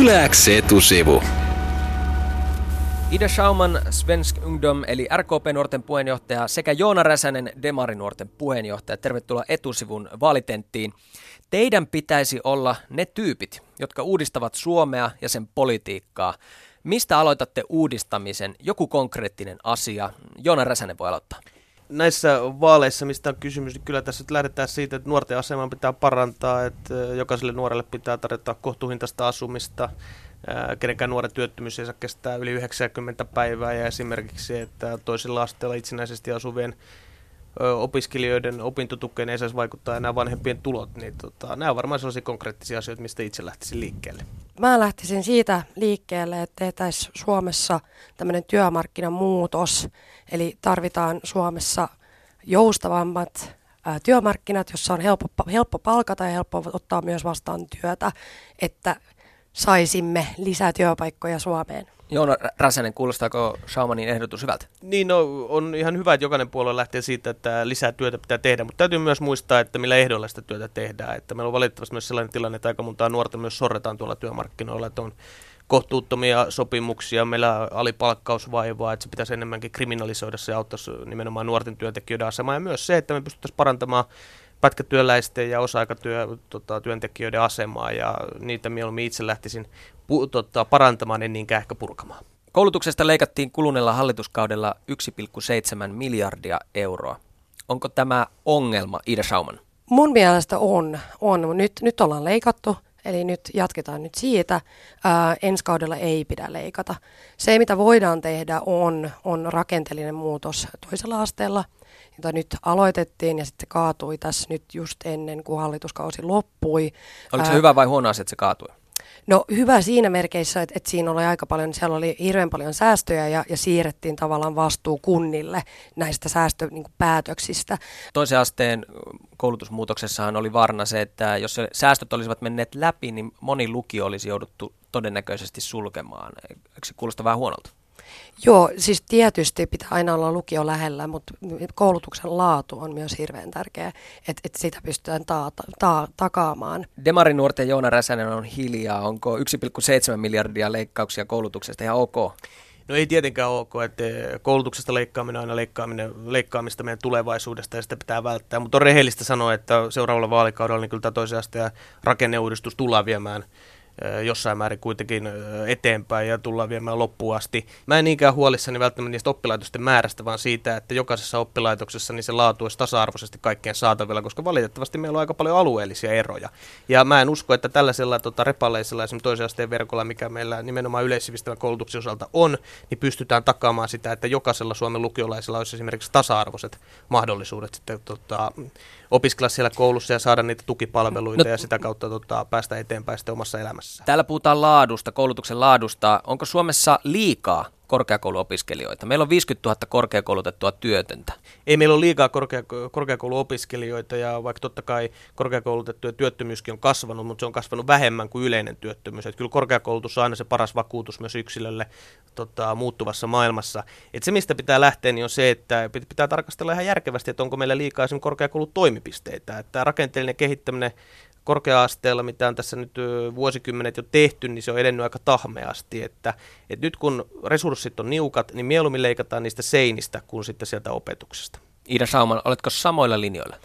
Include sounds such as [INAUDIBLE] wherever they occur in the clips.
Yläks etusivu. Ida Schauman, Svensk Ungdom eli RKP-nuorten puheenjohtaja sekä Joona Räsänen, Demari-nuorten puheenjohtaja. Tervetuloa etusivun vaalitenttiin. Teidän pitäisi olla ne tyypit, jotka uudistavat Suomea ja sen politiikkaa. Mistä aloitatte uudistamisen? Joku konkreettinen asia. Joona Räsänen voi aloittaa näissä vaaleissa, mistä on kysymys, niin kyllä tässä lähdetään siitä, että nuorten asemaa pitää parantaa, että jokaiselle nuorelle pitää tarjota kohtuuhintaista asumista, kenenkään nuoren työttömyys ei saa kestää yli 90 päivää ja esimerkiksi, että toisilla asteilla itsenäisesti asuvien opiskelijoiden opintotukeen ei saisi vaikuttaa enää vanhempien tulot, niin tota, nämä on varmaan sellaisia konkreettisia asioita, mistä itse lähtisin liikkeelle. Mä lähtisin siitä liikkeelle, että tehtäisiin Suomessa tämmöinen työmarkkinamuutos, eli tarvitaan Suomessa joustavammat työmarkkinat, jossa on helppo, helppo palkata ja helppo ottaa myös vastaan työtä, että saisimme lisää työpaikkoja Suomeen. Joona Räsänen, kuulostaako Schaumanin ehdotus hyvältä? Niin, no, on ihan hyvä, että jokainen puolue lähtee siitä, että lisää työtä pitää tehdä, mutta täytyy myös muistaa, että millä ehdolla sitä työtä tehdään. Että meillä on valitettavasti myös sellainen tilanne, että aika montaa nuorta myös sorretaan tuolla työmarkkinoilla, että on kohtuuttomia sopimuksia, meillä alipalkkaus vaivaa, että se pitäisi enemmänkin kriminalisoida, se auttaisi nimenomaan nuorten työntekijöiden asemaa ja myös se, että me pystyttäisiin parantamaan pätkätyöläisten ja osa-aikatyöntekijöiden tota, asemaa ja niitä mieluummin itse lähtisin pu, tota, parantamaan, en niinkään ehkä purkamaan. Koulutuksesta leikattiin kuluneella hallituskaudella 1,7 miljardia euroa. Onko tämä ongelma, Ida Schauman? Mun mielestä on. on. Nyt, nyt ollaan leikattu, eli nyt jatketaan nyt siitä. Ää, ensi kaudella ei pidä leikata. Se, mitä voidaan tehdä, on, on rakenteellinen muutos toisella asteella – jota nyt aloitettiin ja sitten se kaatui tässä nyt just ennen kuin hallituskausi loppui. Oliko se Ää, hyvä vai huono asia, että se kaatui? No hyvä siinä merkeissä, että, että siinä oli aika paljon, siellä oli hirveän paljon säästöjä ja, ja siirrettiin tavallaan vastuu kunnille näistä säästöpäätöksistä. Niin Toisen asteen koulutusmuutoksessahan oli varna se, että jos se säästöt olisivat menneet läpi, niin moni lukio olisi jouduttu todennäköisesti sulkemaan. Eikö se kuulosta vähän huonolta? Joo, siis tietysti pitää aina olla lukio lähellä, mutta koulutuksen laatu on myös hirveän tärkeä, että, että sitä pystytään taata, ta, takaamaan. Demarin nuorten Joona Räsänen on hiljaa. Onko 1,7 miljardia leikkauksia koulutuksesta ihan ok? No ei tietenkään ok, että koulutuksesta leikkaaminen on aina leikkaaminen, leikkaamista meidän tulevaisuudesta ja sitä pitää välttää, mutta on rehellistä sanoa, että seuraavalla vaalikaudella niin kyllä toisen asteen rakenneuudistus tullaan viemään jossain määrin kuitenkin eteenpäin ja tullaan viemään loppuun asti. Mä en niinkään huolissani välttämättä niistä oppilaitosten määrästä, vaan siitä, että jokaisessa oppilaitoksessa niin se laatu olisi tasa-arvoisesti kaikkien saatavilla, koska valitettavasti meillä on aika paljon alueellisia eroja. Ja mä en usko, että tällaisella tota, repaleisella esimerkiksi toisen asteen verkolla, mikä meillä nimenomaan yleissivistävän koulutuksen osalta on, niin pystytään takaamaan sitä, että jokaisella Suomen lukiolaisella olisi esimerkiksi tasa-arvoiset mahdollisuudet sitten tota, opiskella siellä koulussa ja saada niitä tukipalveluita no, ja sitä kautta tota, päästä eteenpäin sitten omassa elämässä. Täällä puhutaan laadusta, koulutuksen laadusta. Onko Suomessa liikaa korkeakouluopiskelijoita. Meillä on 50 000 korkeakoulutettua työtöntä. Ei meillä ole liikaa korkea, korkeakouluopiskelijoita ja vaikka totta kai korkeakoulutettujen työttömyyskin on kasvanut, mutta se on kasvanut vähemmän kuin yleinen työttömyys. Että kyllä korkeakoulutus on aina se paras vakuutus myös yksilölle tota, muuttuvassa maailmassa. Et se mistä pitää lähteä niin on se, että pitää tarkastella ihan järkevästi, että onko meillä liikaa esimerkiksi korkeakoulutoimipisteitä. Että rakenteellinen kehittäminen korkea-asteella, mitä on tässä nyt vuosikymmenet jo tehty, niin se on edennyt aika tahmeasti. Että, että nyt kun resurssit on niukat, niin mieluummin leikataan niistä seinistä kuin sitten sieltä opetuksesta. Ida Sauman, oletko samoilla linjoilla?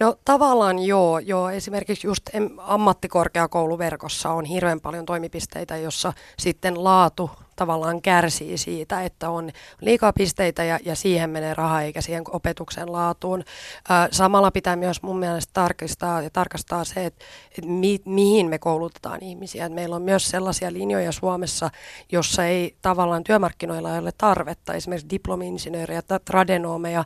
No tavallaan joo, joo. Esimerkiksi just ammattikorkeakouluverkossa on hirveän paljon toimipisteitä, jossa sitten laatu tavallaan kärsii siitä, että on liikaa pisteitä ja, ja siihen menee raha eikä siihen opetuksen laatuun. Ää, samalla pitää myös mun mielestä tarkistaa ja tarkastaa se, että, että mi, mihin me koulutetaan ihmisiä. Et meillä on myös sellaisia linjoja Suomessa, jossa ei tavallaan työmarkkinoilla ole tarvetta. Esimerkiksi diplomi-insinööriä tai tradenomeja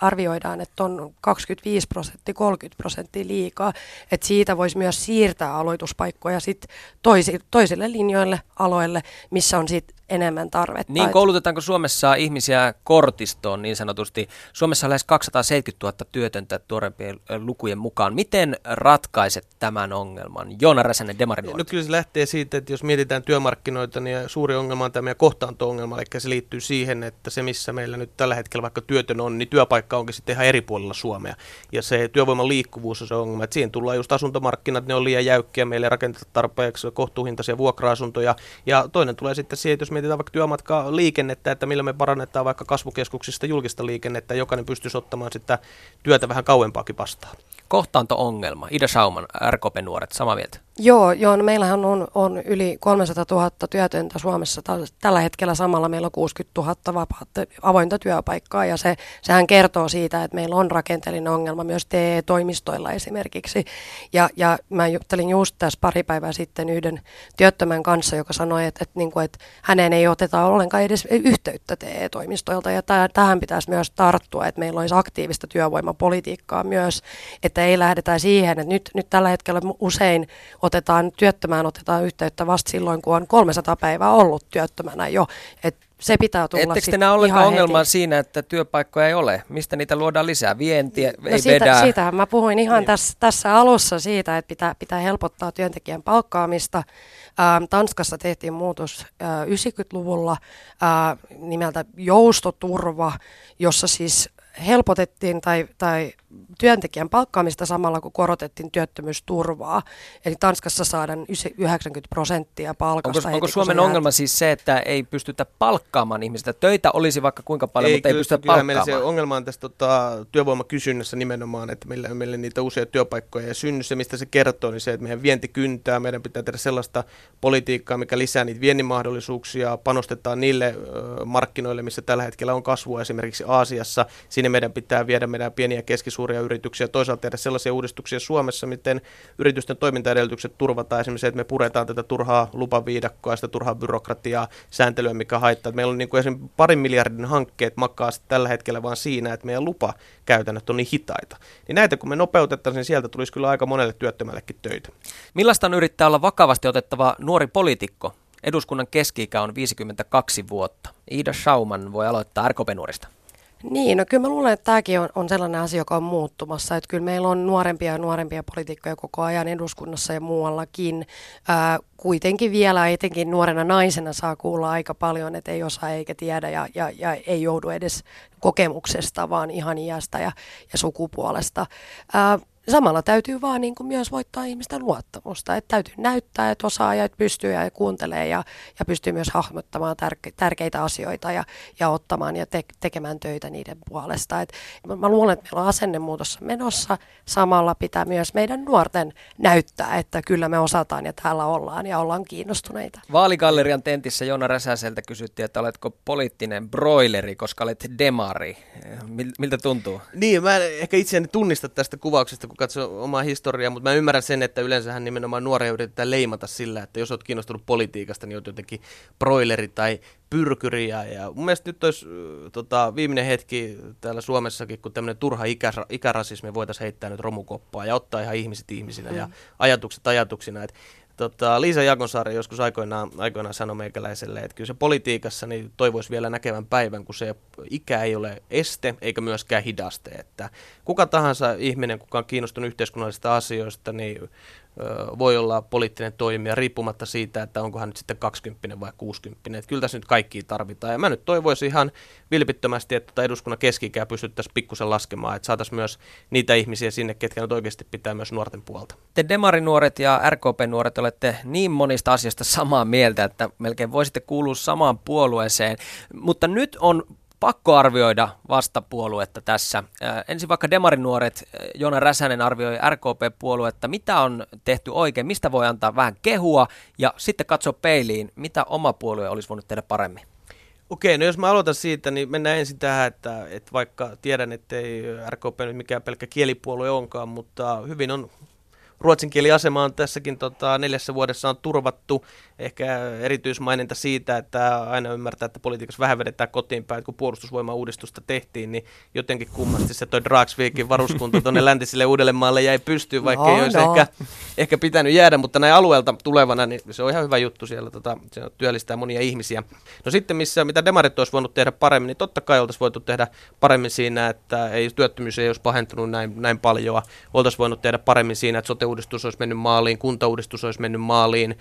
arvioidaan, että on 25 prosenttia, 30 prosenttia liikaa. Että siitä voisi myös siirtää aloituspaikkoja sit toisi, toisille linjoille muille aloille, missä on sitten enemmän tarvetta. Niin, koulutetaanko Suomessa ihmisiä kortistoon niin sanotusti? Suomessa on lähes 270 000 työtöntä tuorempien lukujen mukaan. Miten ratkaiset tämän ongelman? Joona Räsänen, Demarin No kyllä se lähtee siitä, että jos mietitään työmarkkinoita, niin suuri ongelma on tämä meidän kohtaanto-ongelma, eli se liittyy siihen, että se missä meillä nyt tällä hetkellä vaikka työtön on, niin työpaikka onkin sitten ihan eri puolilla Suomea. Ja se työvoiman liikkuvuus on se ongelma, että siihen tullaan just asuntomarkkinat, ne on liian jäykkiä, meille rakentetaan tarpeeksi kohtuuhintaisia vuokra-asuntoja. Ja toinen tulee sitten siihen, että jos mietitään vaikka työmatkaa liikennettä, että millä me parannetaan vaikka kasvukeskuksista julkista liikennettä, jokainen pystyisi ottamaan sitä työtä vähän kauempaakin vastaan. Kohtaanto-ongelma. Ida Schauman, RKP Nuoret, samaa mieltä. Joo, joo no meillähän on, on yli 300 000 työtöntä Suomessa. Tällä hetkellä samalla meillä on 60 000 vapaata, avointa työpaikkaa ja se, sehän kertoo siitä, että meillä on rakenteellinen ongelma myös TE-toimistoilla esimerkiksi. Ja, ja mä juttelin just tässä pari päivää sitten yhden työttömän kanssa, joka sanoi, että, että, niin kuin, että häneen ei oteta ollenkaan edes yhteyttä TE-toimistoilta ja tähän pitäisi myös tarttua, että meillä olisi aktiivista työvoimapolitiikkaa myös, että ei lähdetä siihen, että nyt, nyt tällä hetkellä usein otetaan työttömään otetaan yhteyttä vasta silloin, kun on 300 päivää ollut työttömänä jo. Et se pitää tulla Ettekö te näe ollenkaan ongelmaa heti. siinä, että työpaikkoja ei ole? Mistä niitä luodaan lisää? Vientiä no ei siitä, vedä? Siitähän mä puhuin ihan niin. tässä, tässä alussa siitä, että pitää, pitää helpottaa työntekijän palkkaamista. Ähm, Tanskassa tehtiin muutos äh, 90-luvulla äh, nimeltä joustoturva, jossa siis helpotettiin tai, tai työntekijän palkkaamista samalla, kun korotettiin työttömyysturvaa. Eli Tanskassa saadaan 90 prosenttia palkasta. Onko, onko Suomen ongelma siis se, että ei pystytä palkkaamaan ihmistä? Töitä olisi vaikka kuinka paljon, ei, mutta kyllä, ei pystytä palkkaamaan. Meillä se ongelma on tässä tota, työvoimakysynnässä nimenomaan, että meillä, meillä niitä uusia työpaikkoja ei synny. Se, mistä se kertoo, niin se, että meidän vienti kyntää. Meidän pitää tehdä sellaista politiikkaa, mikä lisää niitä viennin mahdollisuuksia, panostetaan niille ö, markkinoille, missä tällä hetkellä on kasvua esimerkiksi Aasiassa. Sinne meidän pitää viedä meidän pieniä ja keskisuuria yrityksiä, toisaalta tehdä sellaisia uudistuksia Suomessa, miten yritysten toimintaedellytykset turvataan, esimerkiksi että me puretaan tätä turhaa lupaviidakkoa, sitä turhaa byrokratiaa, sääntelyä, mikä haittaa. Meillä on niin kuin esimerkiksi parin miljardin hankkeet makaa tällä hetkellä vaan siinä, että meidän lupakäytännöt on niin hitaita. Niin näitä kun me nopeutettaisiin, niin sieltä tulisi kyllä aika monelle työttömällekin töitä. Millaista on yrittää olla vakavasti otettava nuori poliitikko? Eduskunnan keski on 52 vuotta. Iida Schauman voi aloittaa RKP-nuorista. Niin, no kyllä mä luulen, että tämäkin on, on sellainen asia, joka on muuttumassa. Että kyllä meillä on nuorempia ja nuorempia poliitikkoja koko ajan eduskunnassa ja muuallakin. Ää, kuitenkin vielä etenkin nuorena naisena saa kuulla aika paljon, että ei osaa eikä tiedä ja, ja, ja ei joudu edes kokemuksesta, vaan ihan iästä ja, ja sukupuolesta. Ää, samalla täytyy vaan niin kuin myös voittaa ihmisten luottamusta. Että täytyy näyttää, että osaa ja että pystyy ja kuuntelee ja, ja pystyy myös hahmottamaan tärke, tärkeitä asioita ja, ja ottamaan ja te, tekemään töitä niiden puolesta. Et mä, mä luulen, että meillä on asennemuutos menossa. Samalla pitää myös meidän nuorten näyttää, että kyllä me osataan ja täällä ollaan ja ollaan kiinnostuneita. Vaaligallerian tentissä Jona Räsäseltä kysyttiin, että oletko poliittinen broileri, koska olet demari. Miltä tuntuu? Niin, mä en ehkä itseäni tunnista tästä kuvauksesta, kun katsoo omaa historiaa, mutta mä ymmärrän sen, että yleensähän nimenomaan nuoria yritetään leimata sillä, että jos olet kiinnostunut politiikasta, niin olet jotenkin broileri tai pyrkyri. Ja, ja mun mielestä nyt olisi tota, viimeinen hetki täällä Suomessakin, kun tämmöinen turha ikä, ikärasismi voitaisiin heittää nyt romukoppaa ja ottaa ihan ihmiset ihmisinä mm. ja ajatukset ajatuksina. Että Tota, Liisa Jakonsaari joskus aikoinaan, aikoinaan sanoi meikäläiselle, että kyllä se politiikassa niin toivoisi vielä näkevän päivän, kun se ikä ei ole este eikä myöskään hidaste. Että kuka tahansa ihminen, kuka on kiinnostunut yhteiskunnallisista asioista, niin voi olla poliittinen toimija riippumatta siitä, että onko hän nyt sitten 20 vai 60. Että kyllä tässä nyt kaikki tarvitaan. Ja mä nyt toivoisin ihan vilpittömästi, että tuota eduskunnan keskikää pystyttäisiin pikkusen laskemaan, että saataisiin myös niitä ihmisiä sinne, ketkä nyt oikeasti pitää myös nuorten puolta. Te Demarinuoret ja RKP-nuoret olette niin monista asioista samaa mieltä, että melkein voisitte kuulua samaan puolueeseen. Mutta nyt on pakko arvioida vastapuoluetta tässä. Ensin vaikka Demarinuoret, Joona Räsänen arvioi RKP-puoluetta, mitä on tehty oikein, mistä voi antaa vähän kehua ja sitten katso peiliin, mitä oma puolue olisi voinut tehdä paremmin. Okei, no jos mä aloitan siitä, niin mennään ensin tähän, että, että vaikka tiedän, että ei RKP nyt mikään pelkkä kielipuolue onkaan, mutta hyvin on ruotsin kieliasema on tässäkin tota, neljässä vuodessa on turvattu. Ehkä erityismaininta siitä, että aina ymmärtää, että politiikassa vähän vedetään kotiin päin, kun puolustusvoimauudistusta tehtiin, niin jotenkin kummasti se toi Dragsvikin varuskunta tuonne [LAUGHS] läntiselle Uudellemaalle jäi pystyyn, vaikka no, ei olisi no. ehkä, ehkä pitänyt jäädä, mutta näin alueelta tulevana, niin se on ihan hyvä juttu siellä, tota, se työllistää monia ihmisiä. No sitten, missä, mitä demarit olisi voinut tehdä paremmin, niin totta kai oltaisiin voitu tehdä paremmin siinä, että ei, työttömyys ei olisi pahentunut näin, näin paljon. Oltaisiin voinut tehdä paremmin siinä, että sote-uudistus olisi mennyt maaliin, kuntauudistus olisi mennyt maaliin,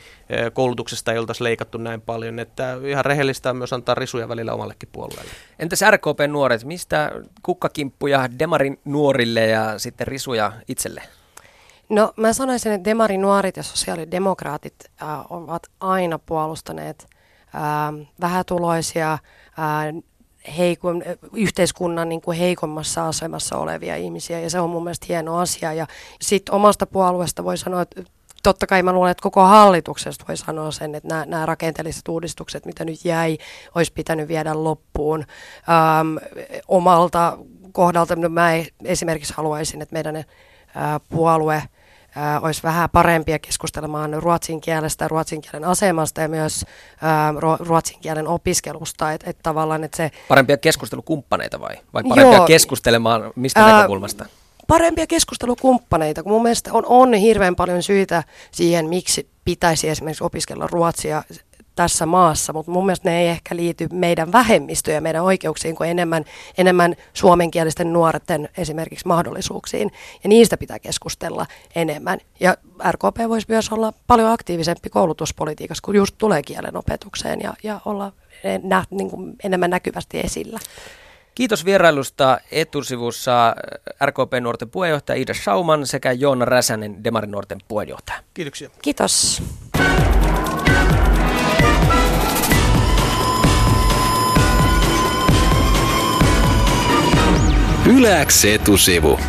koulutuksesta ei oltaisi leikattu näin paljon. Että ihan rehellistä on myös antaa risuja välillä omallekin puolueelle. Entäs RKP-nuoret, mistä kukkakimppuja demarin nuorille ja sitten risuja itselle? No mä sanoisin, että demarinuorit ja sosiaalidemokraatit äh, ovat aina puolustaneet äh, vähätuloisia, äh, heikon, yhteiskunnan niin kuin heikommassa asemassa olevia ihmisiä ja se on mun mielestä hieno asia. Ja sitten omasta puolueesta voi sanoa, että totta kai mä luulen, että koko hallituksesta voi sanoa sen, että nämä, nämä rakenteelliset uudistukset, mitä nyt jäi, olisi pitänyt viedä loppuun. Ähm, omalta kohdalta no mä esimerkiksi haluaisin, että meidän äh, puolue – olisi vähän parempia keskustelemaan ruotsin kielestä, ruotsin kielen asemasta ja myös ää, ruotsin kielen opiskelusta. Et, et tavallaan, et se... Parempia keskustelukumppaneita vai? Vai parempia Joo, keskustelemaan mistä ää, näkökulmasta? Parempia keskustelukumppaneita, kun mun mielestä on, on hirveän paljon syitä siihen, miksi pitäisi esimerkiksi opiskella ruotsia tässä maassa, mutta mun mielestä ne ei ehkä liity meidän vähemmistöön ja meidän oikeuksiin kuin enemmän, enemmän suomenkielisten nuorten esimerkiksi mahdollisuuksiin. Ja niistä pitää keskustella enemmän. Ja RKP voisi myös olla paljon aktiivisempi koulutuspolitiikassa, kun just tulee kielen opetukseen ja, ja olla nä, niin kuin enemmän näkyvästi esillä. Kiitos vierailusta etusivussa RKP-nuorten puheenjohtaja Ida Schauman sekä Joona Räsänen, Demarin nuorten puheenjohtaja. Kiitoksia. Kiitos. Yläks etusivu.